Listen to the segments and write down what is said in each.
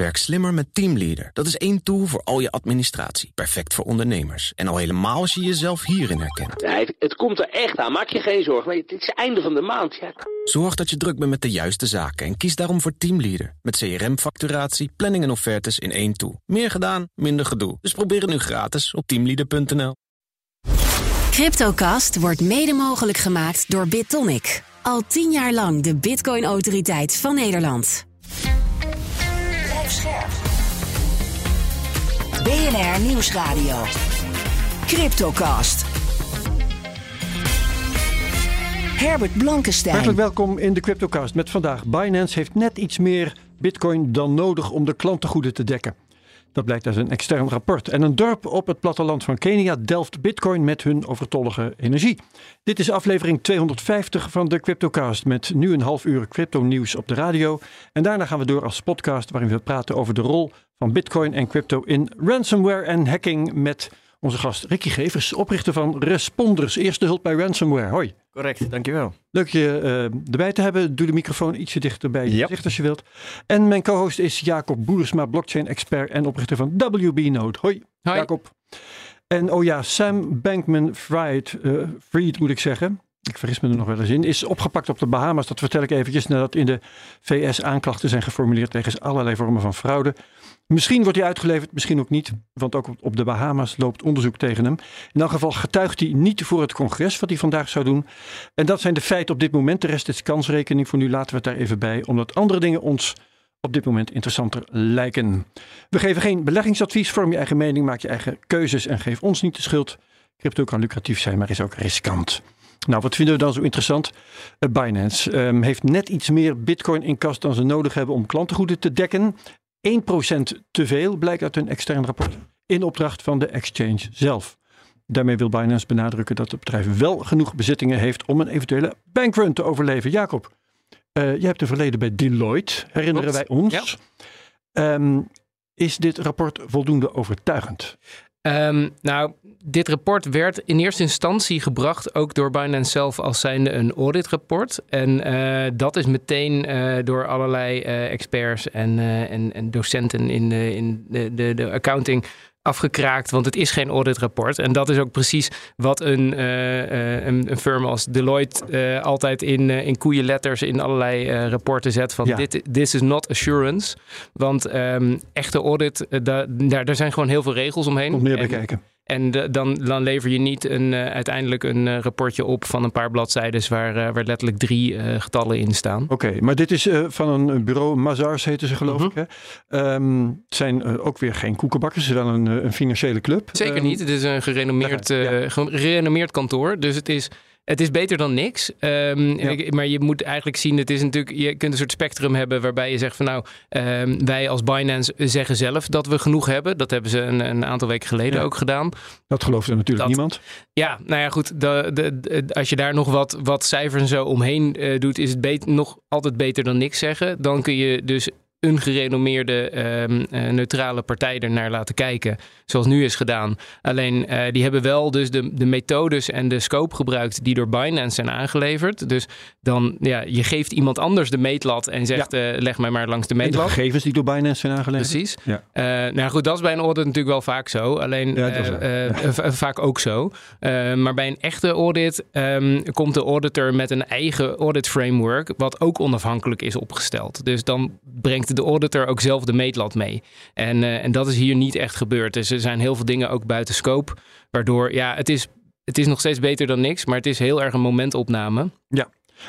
Werk slimmer met Teamleader. Dat is één tool voor al je administratie. Perfect voor ondernemers. En al helemaal als je jezelf hierin herkent. Ja, het, het komt er echt aan. Maak je geen zorgen. Maar het is het einde van de maand. Ja. Zorg dat je druk bent met de juiste zaken en kies daarom voor Teamleader. Met CRM-facturatie, planning en offertes in één tool. Meer gedaan, minder gedoe. Dus probeer het nu gratis op teamleader.nl. Cryptocast wordt mede mogelijk gemaakt door BitTonic. Al tien jaar lang de Bitcoin-autoriteit van Nederland. Scherp. BNR Nieuwsradio. Cryptocast. Herbert Blankenstein. Hartelijk welkom in de Cryptocast met vandaag. Binance heeft net iets meer bitcoin dan nodig om de klantengoeden te dekken. Dat blijkt uit een extern rapport. En een dorp op het platteland van Kenia delft bitcoin met hun overtollige energie. Dit is aflevering 250 van de Cryptocast met nu een half uur crypto nieuws op de radio. En daarna gaan we door als podcast waarin we praten over de rol van bitcoin en crypto in ransomware en hacking met onze gast Ricky Gevers, oprichter van Responders, eerste hulp bij ransomware. Hoi. Correct, dankjewel. Leuk je uh, erbij te hebben. Doe de microfoon ietsje dichter bij je Yep. gezicht als je wilt. En mijn co-host is Jacob Boersma, blockchain-expert en oprichter van WB Node. Hoi, Hoi. Jacob. En oh ja, Sam Bankman-Fried, eh, Fried moet ik zeggen, ik vergis me er nog wel eens in, is opgepakt op de Bahamas. Dat vertel ik eventjes nadat in de VS aanklachten zijn geformuleerd tegen allerlei vormen van fraude. Misschien wordt hij uitgeleverd, misschien ook niet. Want ook op- de Bahamas loopt onderzoek tegen hem. In elk geval getuigt hij niet voor het congres wat hij vandaag zou doen. En dat zijn de feiten op dit moment. De rest is kansrekening. Voor nu laten we het daar even bij. Omdat andere dingen ons op dit moment interessanter lijken. We geven geen beleggingsadvies. Vorm je eigen mening, maak je eigen keuzes en geef ons niet de schuld. Crypto kan lucratief zijn, maar is ook riskant. Nou, wat vinden we dan zo interessant? Eh, Binance ehm, heeft net iets meer bitcoin in kas dan ze nodig hebben om klantengoeden te dekken. 1% te veel, blijkt uit een extern rapport. In opdracht van de exchange zelf. Daarmee wil Binance benadrukken dat het bedrijf wel genoeg bezittingen heeft om een eventuele bankrun te overleven. Jacob, eh, je hebt een verleden bij Deloitte, herinneren Klopt, wij ons. Ehm, is dit rapport voldoende overtuigend? Ehm, nou, dit rapport werd in eerste instantie gebracht ook door Binance zelf als zijnde een auditrapport. En eh, dat is meteen eh, door allerlei eh, experts en, en, en docenten in, de, in de, de, de accounting afgekraakt, want het is geen auditrapport. En dat is ook precies wat een, eh, eh, een, een firm als Deloitte eh, altijd in, eh, in koeienletters in allerlei rapporten zet van Ja. dit this is not assurance. Want ehm, echte audit, da- daar, daar zijn gewoon heel veel regels omheen. Komt meer bij En- de- dan, dan lever je niet een, eh, uiteindelijk een eh, rapportje op van een paar bladzijden waar, eh, waar letterlijk drie getallen in staan. Oké, maar dit is van een bureau, Mazars heten ze geloof Mhm. ik. Hè? Ehm, het zijn eh, ook weer geen koekenbakkers, het is wel een, een financiële club. Zeker Ehm, niet. Het is een gerenommeerd, Ja, gerenommeerd kantoor. Dus het is, het is beter dan niks. Ehm, Ja. Maar je moet eigenlijk zien, het is natuurlijk, je kunt een soort spectrum hebben waarbij je zegt van nou, ehm, wij als Binance zeggen zelf dat we genoeg hebben. Dat hebben ze een, een aantal weken geleden Ja. ook gedaan. Dat geloofde natuurlijk Dat- niemand. Ja, nou ja, goed. De, de, de- als je daar nog wat, wat cijfers en zo omheen eh, doet, is het bet- nog altijd beter dan niks zeggen. Dan kun je dus een gerenommeerde ehm, eh, neutrale partij ernaar laten kijken, zoals nu is gedaan. Alleen eh, die hebben wel dus de, de methodes en de scope gebruikt die door Binance zijn aangeleverd. Dus dan, ja, je geeft iemand anders de meetlat en zegt, eh, leg mij maar langs de En de meetlat. gegevens die door Binance zijn aangelegd. Precies. Ja. Nou goed, dat is bij een audit natuurlijk wel vaak zo. Alleen Ja, vaak ook zo. Maar bij een echte audit ehm, komt de auditor met een eigen audit framework, wat ook onafhankelijk is opgesteld. Dus dan brengt de auditor ook zelf de meetlat mee. En, eh, en dat is hier niet echt gebeurd. Dus er zijn heel veel dingen ook buiten scope, waardoor ja, het is. Het is nog steeds beter dan niks, maar het is heel erg een momentopname.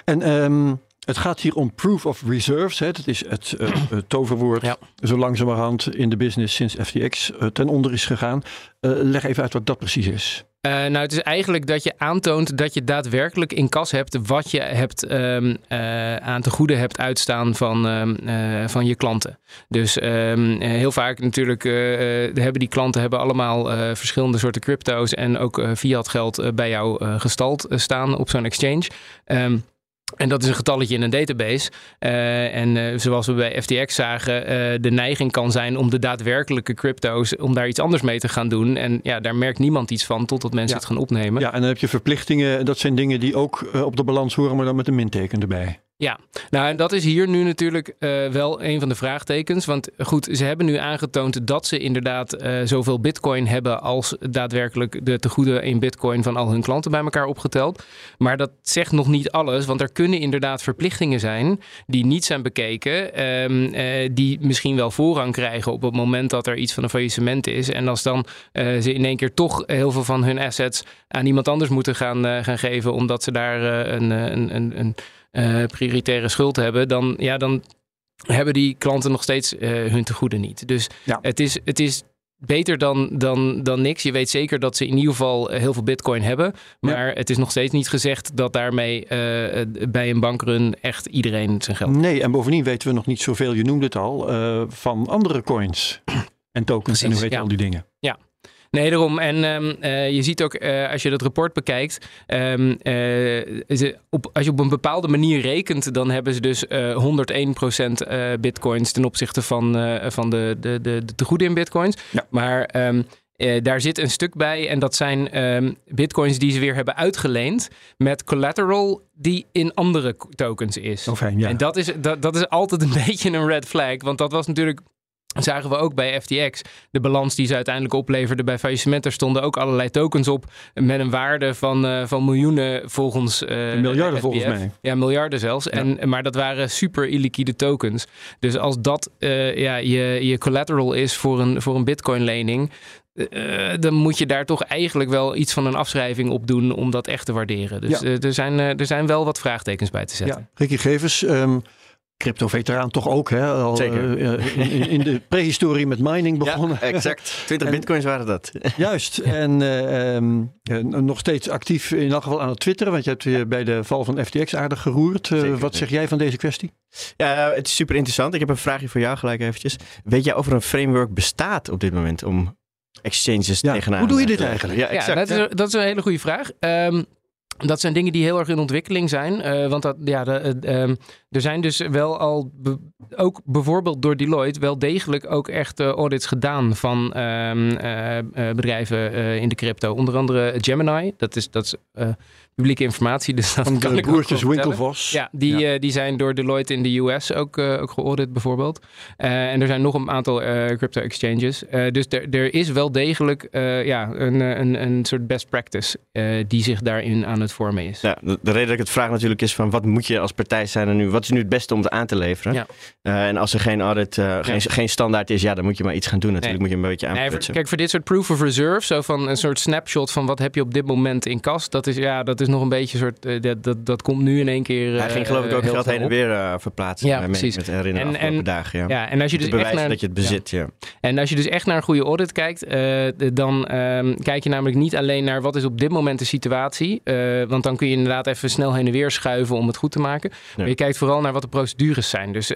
En ehm, het gaat hier om proof of reserves. Hè. Dat is het eh, toverwoord Ja. zo langzamerhand in de business sinds FTX eh, ten onder is gegaan. Leg even uit wat dat precies is. Eh, nou, het is eigenlijk dat je aantoont dat je daadwerkelijk in kas hebt wat je hebt ehm, eh, aan te goede hebt uitstaan van, ehm, eh, van je klanten. Dus ehm, eh, heel vaak natuurlijk hebben die klanten hebben allemaal verschillende soorten crypto's en ook fiat geld bij jou gestald staan op zo'n exchange. En dat is een getalletje in een database. Eh, en eh, zoals we bij FTX zagen, eh, de neiging kan zijn om de daadwerkelijke crypto's, om daar iets anders mee te gaan doen. En ja, daar merkt niemand iets van totdat mensen Ja. het gaan opnemen. Ja, en dan heb je verplichtingen. Dat zijn dingen die ook op de balans horen, maar dan met een minteken erbij. Ja, nou en dat is hier nu natuurlijk uh, wel een van de vraagtekens. Want goed, ze hebben nu aangetoond dat ze inderdaad uh, zoveel bitcoin hebben als daadwerkelijk de tegoeden in bitcoin van al hun klanten bij elkaar opgeteld. Maar dat zegt nog niet alles, want er kunnen inderdaad verplichtingen zijn die niet zijn bekeken, um, uh, die misschien wel voorrang krijgen op het moment dat er iets van een faillissement is. En als dan ze in één keer toch heel veel van hun assets aan iemand anders moeten gaan, gaan geven, omdat ze daar een, een, een, een uh, prioritaire schuld hebben, dan, ja, dan hebben die klanten nog steeds uh, hun tegoeden niet. Dus ja. het, is, het is beter dan, dan, dan niks. Je weet zeker dat ze in ieder geval heel veel bitcoin hebben. Maar ja. het is nog steeds niet gezegd dat daarmee uh, bij een bankrun echt iedereen zijn geld Nee, en bovendien weten we nog niet zoveel, je noemde het al, uh, van andere coins en tokens Precies, en hoe heet ja. al die dingen. Ja, Nee, daarom. En um, uh, je ziet ook, uh, als je dat rapport bekijkt, um, uh, ze op, als je op een bepaalde manier rekent, dan hebben ze dus 101% bitcoins ten opzichte van, van de, de, de, de tegoeden in bitcoins. Ja. Maar um, daar zit een stuk bij en dat zijn bitcoins die ze weer hebben uitgeleend met collateral die in andere tokens is. Fijn, ja. En dat is, dat, dat is altijd een beetje een red flag, want dat was natuurlijk zagen we ook bij FTX. De balans die ze uiteindelijk opleverden bij faillissement. Er stonden ook allerlei tokens op met een waarde van, uh, van miljoenen volgens... Uh, miljarden FBF. volgens mij. Ja, miljarden zelfs. Ja. En, maar dat waren super illiquide tokens. Dus als dat uh, ja, je, je collateral is voor een, voor een bitcoin lening... Uh, dan moet je daar toch eigenlijk wel iets van een afschrijving op doen om dat echt te waarderen. Dus ja. er, zijn, er zijn wel wat vraagtekens bij te zetten. Ja. Ricky Gevers, um, crypto-veteraan toch ook, hè? Al, Zeker. Uh, in, in, de prehistorie met mining begonnen. Ja, exact. 20 en, bitcoins waren dat. Juist. En uh, um, nog steeds actief in elk geval aan het twitteren, want je hebt weer bij de val van FTX aardig geroerd. Zeker, wat zeg jij van deze kwestie? Ja, het is super interessant. Ik heb een vraagje voor jou gelijk eventjes. Weet jij of er een framework bestaat op dit moment om exchanges ja, tegenaan Hoe doe je dit eigenlijk? Ja, exact, ja dat, is, dat, is, een hele goede vraag. Um, dat zijn dingen die heel erg in ontwikkeling zijn. Uh, want dat, ja, de, um, er zijn dus wel al, ook bijvoorbeeld door Deloitte, wel degelijk ook echt audits gedaan van um, bedrijven in de crypto. Onder andere Gemini, dat is, dat is publieke informatie. Dus dat van kan de ik broertjes Winkelvos. Ja, die, ja. die zijn door Deloitte in de US ook, ook geaudit bijvoorbeeld. en er zijn nog een aantal crypto exchanges. dus er is wel degelijk ja, een, een, een soort best practice die zich daarin aan het vormen is. Ja, de, de reden dat ik het vraag natuurlijk is van wat moet je als partij zijn er nu? Wat is nu het beste om het aan te leveren? Ja. Uh, en als er geen audit, uh, ja. geen, geen standaard is, ja, dan moet je maar iets gaan doen natuurlijk. Nee. Moet je een beetje aanpassen. Nee, kijk, voor dit soort proof of reserve, zo van een soort snapshot van wat heb je op dit moment in kas, dat is, ja, dat is nog een beetje een soort, uh, dat, dat, dat komt nu in één keer Hij ging geloof ik ook geld heen en weer verplaatsen. Ja, precies. Met herinneren en, en, dagen, ja. ja. En als je dus echt naar, dat je het bezit, ja. En als je dus echt naar een goede audit kijkt, dan um, kijk je namelijk niet alleen naar wat is op dit moment de situatie, want dan kun je inderdaad even snel heen en weer schuiven om het goed te maken. Nee. Maar je kijkt vooral naar wat de procedures zijn. Dus uh,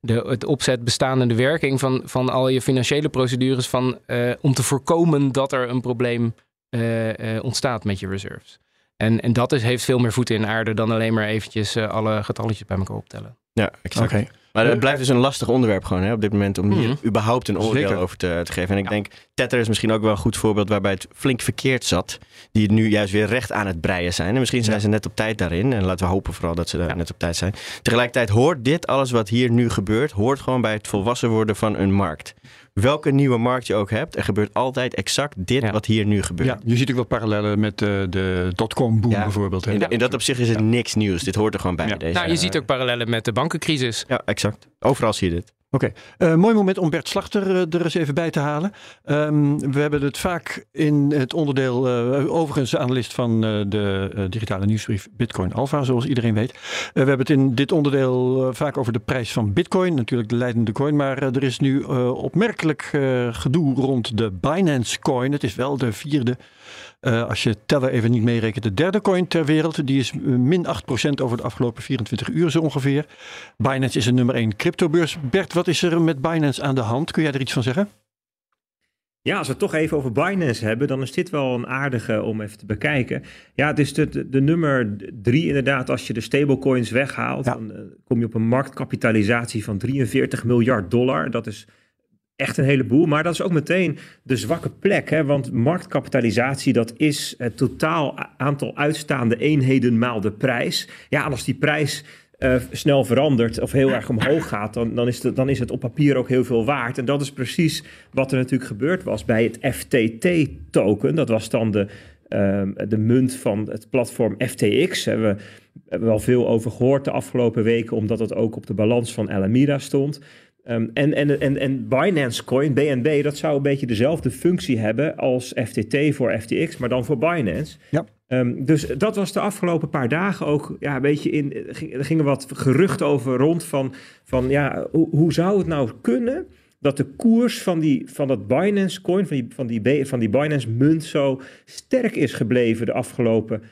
de, het opzet, bestaan en de werking van, van al je financiële procedures van, uh, om te voorkomen dat er een probleem uh, ontstaat met je reserves. En, en dat is, heeft veel meer voeten in aarde dan alleen maar eventjes alle getalletjes bij elkaar optellen. Ja, exact. Okay. Maar het blijft dus een lastig onderwerp gewoon hè, op dit moment om hier mm -hmm. überhaupt een oordeel Zeker. over te, te, geven. En ik ja. denk, Tether is misschien ook wel een goed voorbeeld waarbij het flink verkeerd zat. Die het nu juist weer recht aan het breien zijn. En misschien zijn ja. ze net op tijd daarin. En laten we hopen vooral dat ze daar ja. net op tijd zijn. Tegelijkertijd hoort dit, alles wat hier nu gebeurt, hoort gewoon bij het volwassen worden van een markt. Welke nieuwe markt je ook hebt, er gebeurt altijd exact dit ja. wat hier nu gebeurt. Ja, je ziet ook wel parallellen met uh, de dotcom boom ja. bijvoorbeeld. Hè? In, in, dat opzicht is het niks nieuws. Dit hoort er gewoon bij. Deze, nou, je ziet ook parallellen met de bankencrisis. Ja, exact. Overal zie je dit. Oké, uh, mooi moment om Bert Slachter uh, er eens even bij te halen. Um, we hebben het vaak in het onderdeel, uh, overigens analist van de digitale nieuwsbrief Bitcoin Alpha, zoals iedereen weet. we hebben het in dit onderdeel vaak over de prijs van Bitcoin, natuurlijk de leidende coin. Maar er is nu opmerkelijk gedoe rond de Binance Coin. Het is wel de vierde als je Teller even niet meerekent, de derde coin ter wereld. Die is min 8% over de afgelopen 24 uur zo ongeveer. Binance is een nummer 1 cryptobeurs. Bert, wat is er met Binance aan de hand? Kun jij er iets van zeggen? Ja, als we het toch even over Binance hebben, dan is dit wel een aardige om even te bekijken. Ja, het is de, de, nummer drie inderdaad. Als je de stablecoins weghaalt, ja. dan uh, kom je op een marktkapitalisatie van 43 miljard dollar. Dat is echt een heleboel. Maar dat is ook meteen de zwakke plek. Hè? Want marktkapitalisatie, dat is het totaal aantal uitstaande eenheden maal de prijs. Ja, en als die prijs uh, snel verandert of heel erg omhoog gaat, dan, dan, is het, dan is het op papier ook heel veel waard. En dat is precies wat er natuurlijk gebeurd was bij het FTT-token. Dat was dan de, uh, de munt van het platform FTX. Daar hebben we, hebben we al veel over gehoord de afgelopen weken, omdat het ook op de balans van Alameda stond. Um, en, en, en, en Binance Coin, BNB, dat zou een beetje dezelfde functie hebben als FTT voor FTX, maar dan voor Binance. Ja. Um, dus dat was de afgelopen paar dagen ook ja, een beetje in. Er gingen wat geruchten over rond van, van ja, hoe, hoe zou het nou kunnen dat de koers van, die, van dat Binance coin, van die, van, die, van die Binance munt zo sterk is gebleven de afgelopen,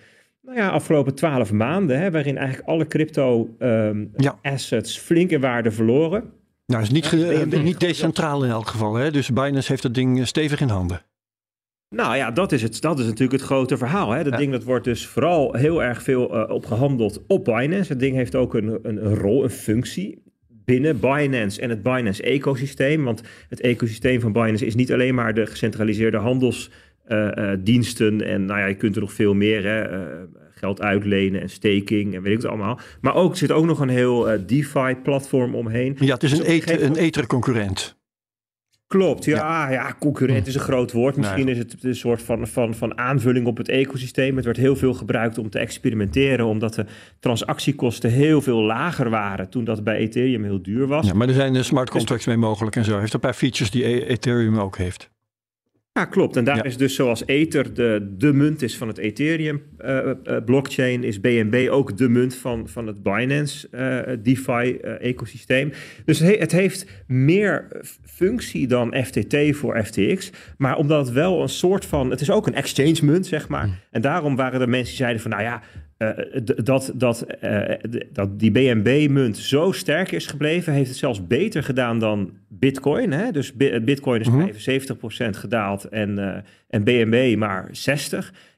nou ja, afgelopen twaalf maanden, hè, waarin eigenlijk alle crypto um, ja. assets flink in waarde verloren. Nou, is niet, ja, niet decentraal in elk geval. Hè? Dus Binance heeft dat ding stevig in handen. Nou ja, dat is, het, dat is natuurlijk het grote verhaal. Hè? Dat ding dat wordt dus vooral heel erg veel uh, op gehandeld op Binance. Het ding heeft ook een, een, een, rol, een functie binnen Binance en het Binance-ecosysteem. Want het ecosysteem van Binance is niet alleen maar de gecentraliseerde handelsdiensten. Uh, uh, en nou ja, je kunt er nog veel meer, hè? geld uitlenen en staking en weet ik het allemaal. Maar ook zit ook nog een heel DeFi-platform omheen. Ja, het is een, dus een ether-concurrent. Klopt, ja, ja. concurrent is een groot woord. Misschien is het een soort van, van, van aanvulling op het ecosysteem. Het werd heel veel gebruikt om te experimenteren, omdat de transactiekosten heel veel lager waren toen dat bij Ethereum heel duur was. Ja, maar er zijn smart contracts mee mogelijk en zo. Heeft een paar features die e- Ethereum ook heeft. Ja, klopt. En daar is dus zoals Ether de, de munt is van het Ethereum uh, uh, blockchain, is BNB ook de munt van, van het Binance uh, DeFi ecosysteem. Dus het, het, heeft meer functie dan FTT voor FTX. Maar omdat het wel een soort van, het is ook een exchange munt, zeg maar. Mm. En daarom waren er mensen die zeiden van, nou ja, uh, dat, dat, uh, dat die BNB-munt zo sterk is gebleven, heeft het zelfs beter gedaan dan Bitcoin. Hè? Dus Bitcoin is mm -hmm. 75% gedaald en, uh, en BNB maar 60%.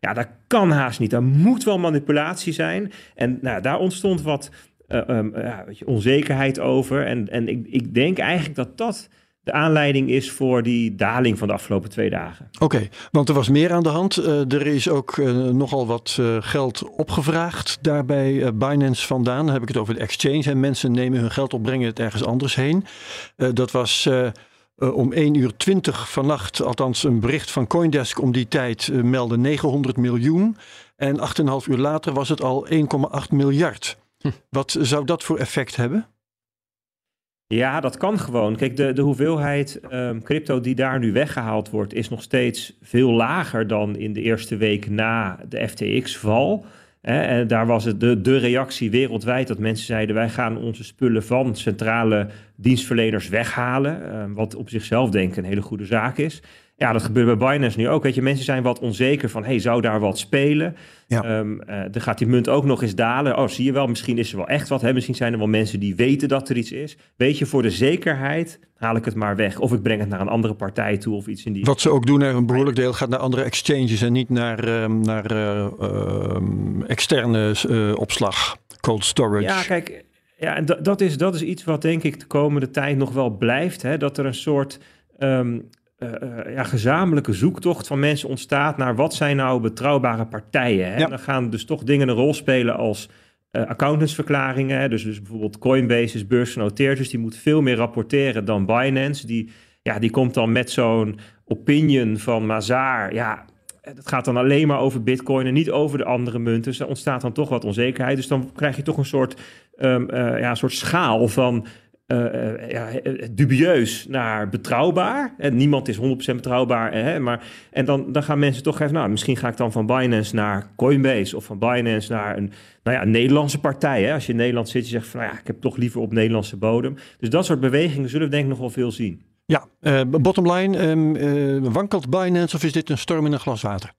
Ja, dat kan haast niet. Dat moet wel manipulatie zijn. En nou, daar ontstond wat um, ja, onzekerheid over. En, en ik, ik denk eigenlijk dat dat de aanleiding is voor die daling van de afgelopen twee dagen. Oké, want er was meer aan de hand. Uh, er is ook uh, nogal wat uh, geld opgevraagd daarbij Binance vandaan. Dan heb ik het over de exchange. En mensen nemen hun geld op, brengen het ergens anders heen. dat was om 1 uur 20 vannacht, althans een bericht van Coindesk om die tijd, meldde 900 miljoen. En 8,5 uur later was het al 1,8 miljard. Hm. Wat zou dat voor effect hebben? Ja, dat kan gewoon. Kijk, de, de hoeveelheid um, crypto die daar nu weggehaald wordt, is nog steeds veel lager dan in de eerste week na de FTX-val. En daar was het de, de reactie wereldwijd dat mensen zeiden: wij gaan onze spullen van centrale dienstverleners weghalen. Um, wat op zichzelf denk ik een hele goede zaak is. Ja, dat gebeurt bij Binance nu ook. Weet je, mensen zijn wat onzeker van, hey, zou daar wat spelen? Ja. Um, uh, dan gaat die munt ook nog eens dalen. Oh, zie je wel, misschien is er wel echt wat. Hè? Misschien zijn er wel mensen die weten dat er iets is. Weet je, voor de zekerheid haal ik het maar weg. Of ik breng het naar een andere partij toe of iets in die... Wat ze ook doen, een behoorlijk deel gaat naar andere exchanges en niet naar, um, naar uh, uh, externe uh, opslag, cold storage. Ja, kijk, ja, en dat, is, dat is iets wat denk ik de komende tijd nog wel blijft. Hè? Dat er een soort... Um, uh, ja, gezamenlijke zoektocht van mensen ontstaat naar wat zijn nou betrouwbare partijen. Hè? Ja. Dan gaan dus toch dingen een rol spelen als uh, accountantsverklaringen. Hè? Dus, dus bijvoorbeeld Coinbase is beursgenoteerd, dus die moet veel meer rapporteren dan Binance. Die, ja, die komt dan met zo'n opinion van Mazar. Ja, het gaat dan alleen maar over bitcoin en niet over de andere munten. Dus er ontstaat dan toch wat onzekerheid. Dus dan krijg je toch een soort, um, uh, ja, een soort schaal van uh, ja, dubieus naar betrouwbaar. En niemand is 100% betrouwbaar. Hè, maar, en dan, dan gaan mensen toch even, nou, misschien ga ik dan van Binance naar Coinbase of van Binance naar een nou ja, Nederlandse partij. Hè. Als je in Nederland zit, je zegt van, nou ja, ik heb toch liever op Nederlandse bodem. Dus dat soort bewegingen zullen we denk ik nog wel veel zien. Ja, uh, bottom line, uh, wankelt Binance of is dit een storm in een glas water?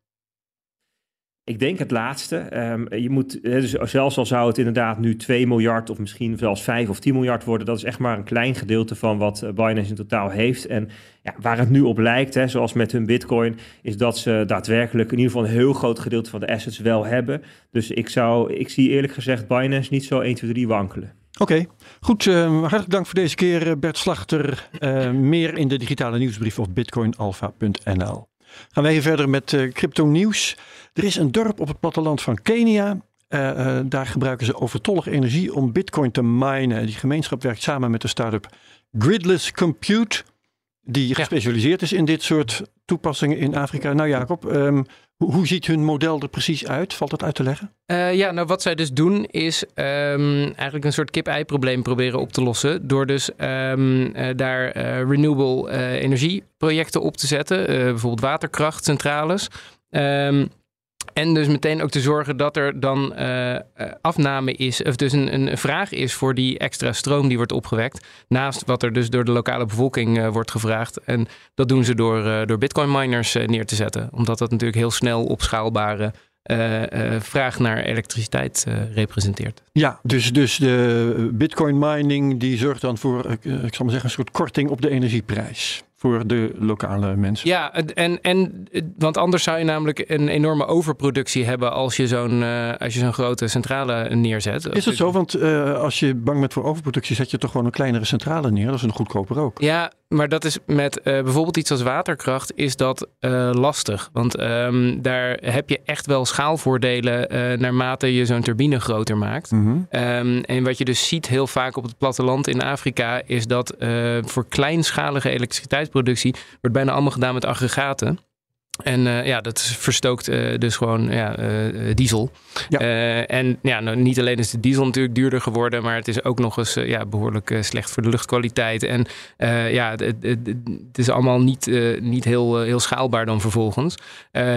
Ik denk het laatste. Um, je moet, dus zelfs al zou het inderdaad nu 2 miljard of misschien zelfs 5 of 10 miljard worden, dat is echt maar een klein gedeelte van wat eh, Binance in totaal heeft. En ja, waar het nu op lijkt, hè, zoals met hun Bitcoin, is dat ze daadwerkelijk in ieder geval een heel groot gedeelte van de assets wel hebben. Dus ik, zou, ik zie eerlijk gezegd Binance niet zo 1, 2, 3 wankelen. Oké, goed. Uh, hartelijk dank voor deze keer, eh, Bert Slachter. Uh, meer in de digitale nieuwsbrief op bitcoinalpha.nl. Gaan wij hier verder met uh, crypto nieuws. Er is een dorp op het platteland van Kenia Uh, daar gebruiken ze overtollige energie om bitcoin te minen. Die gemeenschap werkt samen met de start-up Gridless Compute, die gespecialiseerd is in dit soort toepassingen in Afrika. Nou Jacob, um, hoe ziet hun model er precies uit? Valt dat uit te leggen? Uh, ja, nou wat zij dus doen is um, eigenlijk een soort kip-ei-probleem proberen op te lossen. Door dus um, uh, daar uh, renewable energieprojecten op te zetten. bijvoorbeeld waterkrachtcentrales. Um, en dus meteen ook te zorgen dat er dan uh, afname is, of dus een, een, vraag is voor die extra stroom die wordt opgewekt. Naast wat er dus door de lokale bevolking uh, wordt gevraagd. En dat doen ze door, door bitcoin miners neer te zetten. Omdat dat natuurlijk heel snel opschaalbare vraag naar elektriciteit representeert. Ja, dus, dus de bitcoin mining die zorgt dan voor, ik zal maar zeggen, een soort korting op de energieprijs voor de lokale mensen. Ja, en, en, want anders zou je namelijk een enorme overproductie hebben als je zo'n uh, als je zo'n grote centrale neerzet. Is het zo? Want uh, als je bang bent voor overproductie, zet je toch gewoon een kleinere centrale neer. Dat is een goedkoper ook. Ja, maar dat is met uh, bijvoorbeeld iets als waterkracht is dat lastig. Want um, daar heb je echt wel schaalvoordelen naarmate je zo'n turbine groter maakt. Mm -hmm. um, en wat je dus ziet heel vaak op het platteland in Afrika is dat voor kleinschalige elektriciteit productie wordt bijna allemaal gedaan met aggregaten. En uh, ja, dat verstookt uh, dus gewoon ja, uh, diesel. Ja. en ja, nou, niet alleen is de diesel natuurlijk duurder geworden, maar het is ook nog eens ja, behoorlijk slecht voor de luchtkwaliteit. En ja, het, het, het, is allemaal niet, niet heel, heel schaalbaar dan vervolgens.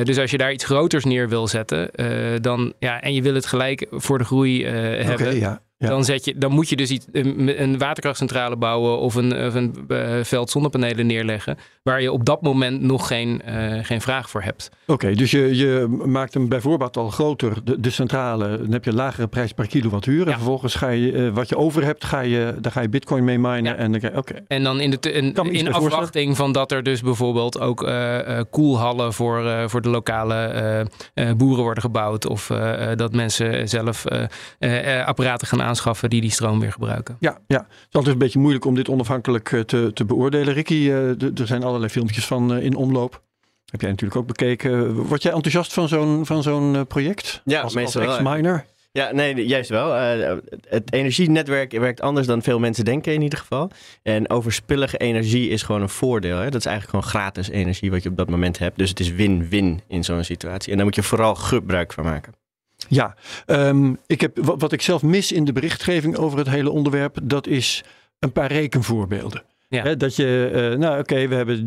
dus als je daar iets groters neer wil zetten, dan, ja, en je wil het gelijk voor de groei hebben. Ja. Ja. Dan, zet je, dan moet je dus iets, een, waterkrachtcentrale bouwen of een, of een uh, veld zonnepanelen neerleggen. Waar je op dat moment nog geen, uh, geen vraag voor hebt. Oké, dus je, je maakt hem bijvoorbeeld al groter, de, de centrale. Dan heb je een lagere prijs per kilowattuur. En vervolgens ga je uh, wat je over hebt, ga je, daar ga je bitcoin mee minen. Ja. En, dan, okay. en dan in, de, in, in afwachting van dat er dus bijvoorbeeld ook koelhallen voor, voor de lokale boeren worden gebouwd. Of dat mensen zelf apparaten gaan aanschaffen die die stroom weer gebruiken. Ja, ja. het is altijd een beetje moeilijk om dit onafhankelijk eh, te, te beoordelen. Ricky, uh, er zijn allerlei filmpjes van uh, in omloop. Heb jij natuurlijk ook bekeken. Word jij enthousiast van zo'n, van zo'n project? Ja, als, meestal als ex-miner? Ja, nee, juist wel. Uh, het energienetwerk werkt anders dan veel mensen denken in ieder geval. En overspillige energie is gewoon een voordeel. Hè? Dat is eigenlijk gewoon gratis energie wat je op dat moment hebt. Dus het is win-win in zo'n situatie. En daar moet je vooral gebruik van maken. Ja, um, ik heb, wat, wat, ik zelf mis in de berichtgeving over het hele onderwerp, dat is een paar rekenvoorbeelden. Ja. dat je, uh, nou oké, okay, we hebben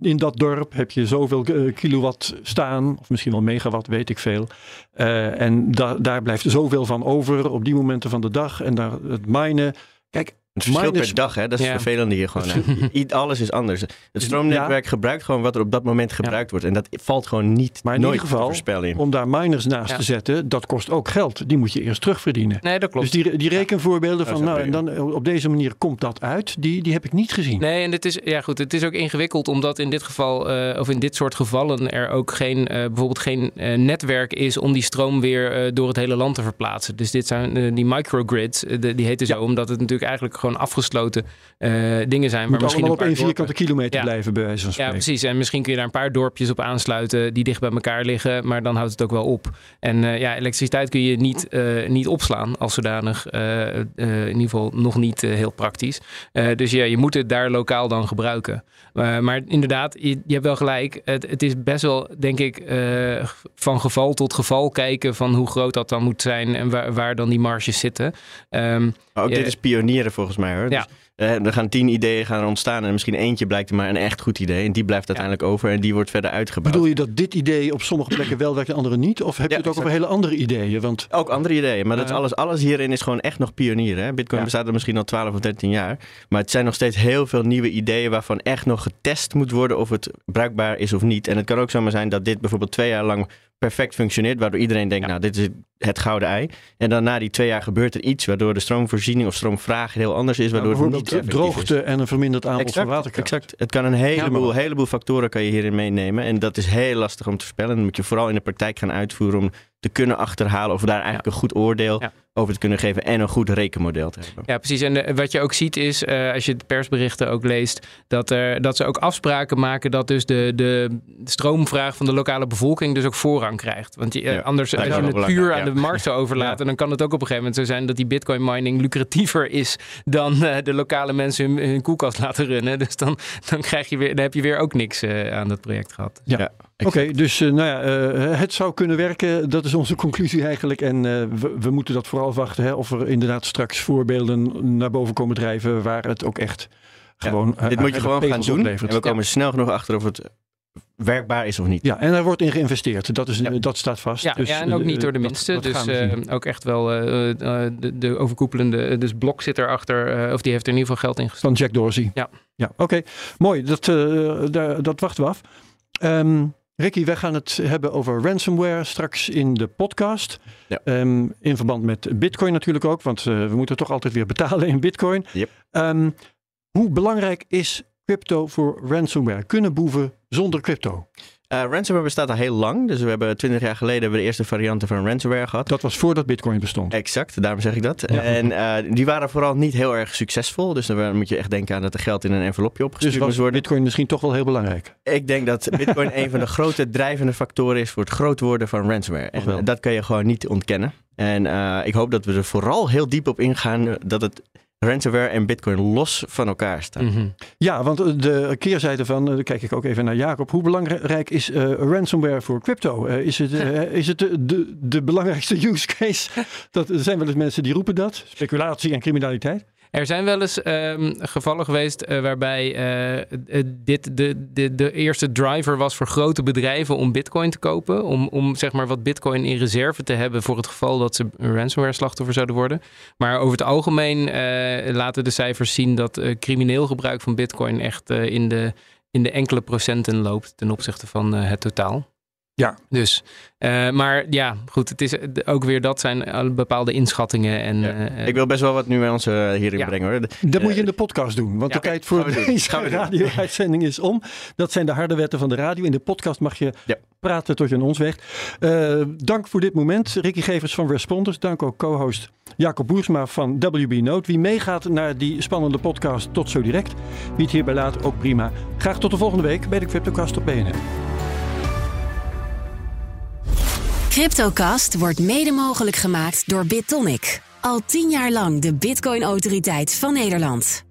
in dat dorp heb je zoveel uh, kilowatt staan, of misschien wel megawatt, weet ik veel. Uh, en da daar blijft zoveel van over op die momenten van de dag. En daar, het minen. Kijk, het verschilt per dag, hè? dat is ja. vervelend hier gewoon. Alles is anders. Het stroomnetwerk ja. gebruikt gewoon wat er op dat moment gebruikt wordt. En dat valt gewoon niet Maar in nooit ieder geval, in. om daar miners naast ja. te zetten, dat kost ook geld. Die moet je eerst terugverdienen. Nee, dat klopt. Dus die, die rekenvoorbeelden van, nou, en dan op deze manier komt dat uit, die, die heb ik niet gezien. Nee, en dit is, ja goed, het is ook ingewikkeld, omdat in dit geval, uh, of in dit soort gevallen, er ook geen, uh, bijvoorbeeld geen uh, netwerk is om die stroom weer door het hele land te verplaatsen. Dus dit zijn die microgrids, die heten zo, omdat het natuurlijk eigenlijk gewoon afgesloten uh, dingen zijn. Moet misschien op één vierkante kilometer ja. blijven bij wijze van spreken. Ja, precies. En misschien kun je daar een paar dorpjes op aansluiten die dicht bij elkaar liggen, maar dan houdt het ook wel op. En uh, ja, elektriciteit kun je niet, uh, niet opslaan als zodanig. in ieder geval nog niet heel praktisch. dus ja, je moet het daar lokaal dan gebruiken. maar inderdaad, je, je, hebt wel gelijk. Het, het, is best wel, denk ik, van geval tot geval kijken van hoe groot dat dan moet zijn en waar, waar dan die marges zitten. Um, maar ook dit is pionieren volgens mij hoor. Ja. Dus er gaan tien ideeën gaan ontstaan en misschien eentje blijkt maar een echt goed idee. En die blijft uiteindelijk over en die wordt verder uitgebouwd. Bedoel je dat dit idee op sommige plekken wel werkt en andere niet? Of heb je het ook over hele andere ideeën? Want... Ook andere ideeën, maar dat is alles, alles hierin is gewoon echt nog pionier. Hè? Bitcoin bestaat er misschien al 12 of 13 jaar. Maar het zijn nog steeds heel veel nieuwe ideeën waarvan echt nog getest moet worden of het bruikbaar is of niet. En het kan ook zomaar zijn dat dit bijvoorbeeld twee jaar lang perfect functioneert, waardoor iedereen denkt, nou, dit is het gouden ei. En dan na die twee jaar gebeurt er iets waardoor de stroomvoorziening of stroomvraag heel anders is, waardoor nou, het niet droogte is. en een verminderd aanbod exact, van waterkracht. Exact. Het kan een heleboel, heleboel factoren kan je hierin meenemen en dat is heel lastig om te voorspellen. Dan moet je vooral in de praktijk gaan uitvoeren om te kunnen achterhalen. Of daar eigenlijk een goed oordeel over te kunnen geven. En een goed rekenmodel te hebben. Ja, precies. En wat je ook ziet is, als je de persberichten ook leest, dat, er, dat ze ook afspraken maken dat dus de, de stroomvraag van de lokale bevolking dus ook voorrang krijgt. Want je, anders, als je het puur aan de markt zou overlaten, dan kan het ook op een gegeven moment zo zijn dat die bitcoin mining lucratiever is dan de lokale mensen hun, koelkast laten runnen. Dus dan, dan, krijg je weer, dan heb je weer ook niks aan dat project gehad. Ja. Oké, dus nou ja, het zou kunnen werken. Dat is onze conclusie eigenlijk. En we, we, moeten dat vooral wachten. Hè, of er inderdaad straks voorbeelden naar boven komen drijven waar het ook echt gewoon. dit moet je gewoon gaan doen. En we komen snel genoeg achter of het werkbaar is of niet. Ja, en er wordt in geïnvesteerd. Dat, is, dat staat vast. Ja, dus, ja, en ook niet door de minste. dus uh, ook echt wel uh, de, de, overkoepelende. Dus Blok zit erachter, uh, of die heeft er in ieder geval geld in gestopt. Van Jack Dorsey. Ja. Ja, oké. Mooi. Dat, daar, dat wachten we af. Um, Ricky, wij gaan het hebben over ransomware straks in de podcast. Ja. Um, in verband met Bitcoin natuurlijk ook, want we moeten toch altijd weer betalen in Bitcoin. Yep. Um, hoe belangrijk is crypto voor ransomware? Kunnen boeven zonder crypto? Uh, ransomware bestaat al heel lang. Dus we hebben 20 jaar geleden hebben we de eerste varianten van ransomware gehad. Dat was voordat Bitcoin bestond. Exact, daarom zeg ik dat. En uh, die waren vooral niet heel erg succesvol. Dus dan moet je echt denken aan dat er geld in een envelopje opgestuurd dus moest worden. Bitcoin misschien toch wel heel belangrijk? Ik denk dat Bitcoin een van de grote drijvende factoren is voor het groot worden van ransomware. En dat kan je gewoon niet ontkennen. En uh, ik hoop dat we er vooral heel diep op ingaan dat het ransomware en bitcoin los van elkaar staan. Mm -hmm. Ja, want de keerzijde van, dan kijk ik ook even naar Jacob. Hoe belangrijk is uh, ransomware voor crypto? Uh, is het, uh, is het de, de, de, belangrijkste use case? Dat, er zijn wel eens mensen die roepen dat. Speculatie en criminaliteit. Er zijn wel eens um, gevallen geweest uh, waarbij uh, dit de, de, de eerste driver was voor grote bedrijven om bitcoin te kopen. Om, om zeg maar wat bitcoin in reserve te hebben voor het geval dat ze ransomware slachtoffer zouden worden. Maar over het algemeen laten de cijfers zien dat crimineel gebruik van bitcoin echt in, de, in de enkele procenten loopt ten opzichte van het totaal. Ja. Dus, uh, maar ja, goed, het is ook weer dat zijn bepaalde inschattingen. En, ja. uh, ik wil best wel wat nuance hierin ja. brengen hoor. De, dat moet je in de podcast doen, want ja, de tijd voor deze radio-uitzending is om. Dat zijn de harde wetten van de radio. In de podcast mag je praten tot je aan ons weegt. Uh, dank voor dit moment, Ricky Gevers van Responders. Dank ook co-host Jacob Boersma van WB Note. Wie meegaat naar die spannende podcast, tot zo direct. Wie het hierbij laat, ook prima. Graag tot de volgende week bij de Cryptocast op BNN. Cryptocast wordt mede mogelijk gemaakt door BitTonic. Al tien jaar lang de Bitcoin-autoriteit van Nederland.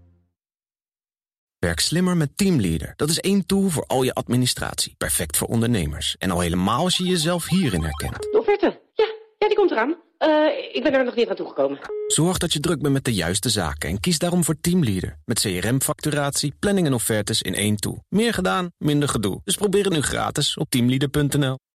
Werk slimmer met Teamleader. Dat is één tool voor al je administratie. Perfect voor ondernemers. En al helemaal als je jezelf hierin herkent. De offerte. Ja, ja die komt eraan. Uh, ik ben er nog niet aan toegekomen. Zorg dat je druk bent met de juiste zaken en kies daarom voor Teamleader. Met CRM-facturatie, planning en offertes in één tool. Meer gedaan, minder gedoe. Dus probeer het nu gratis op teamleader.nl.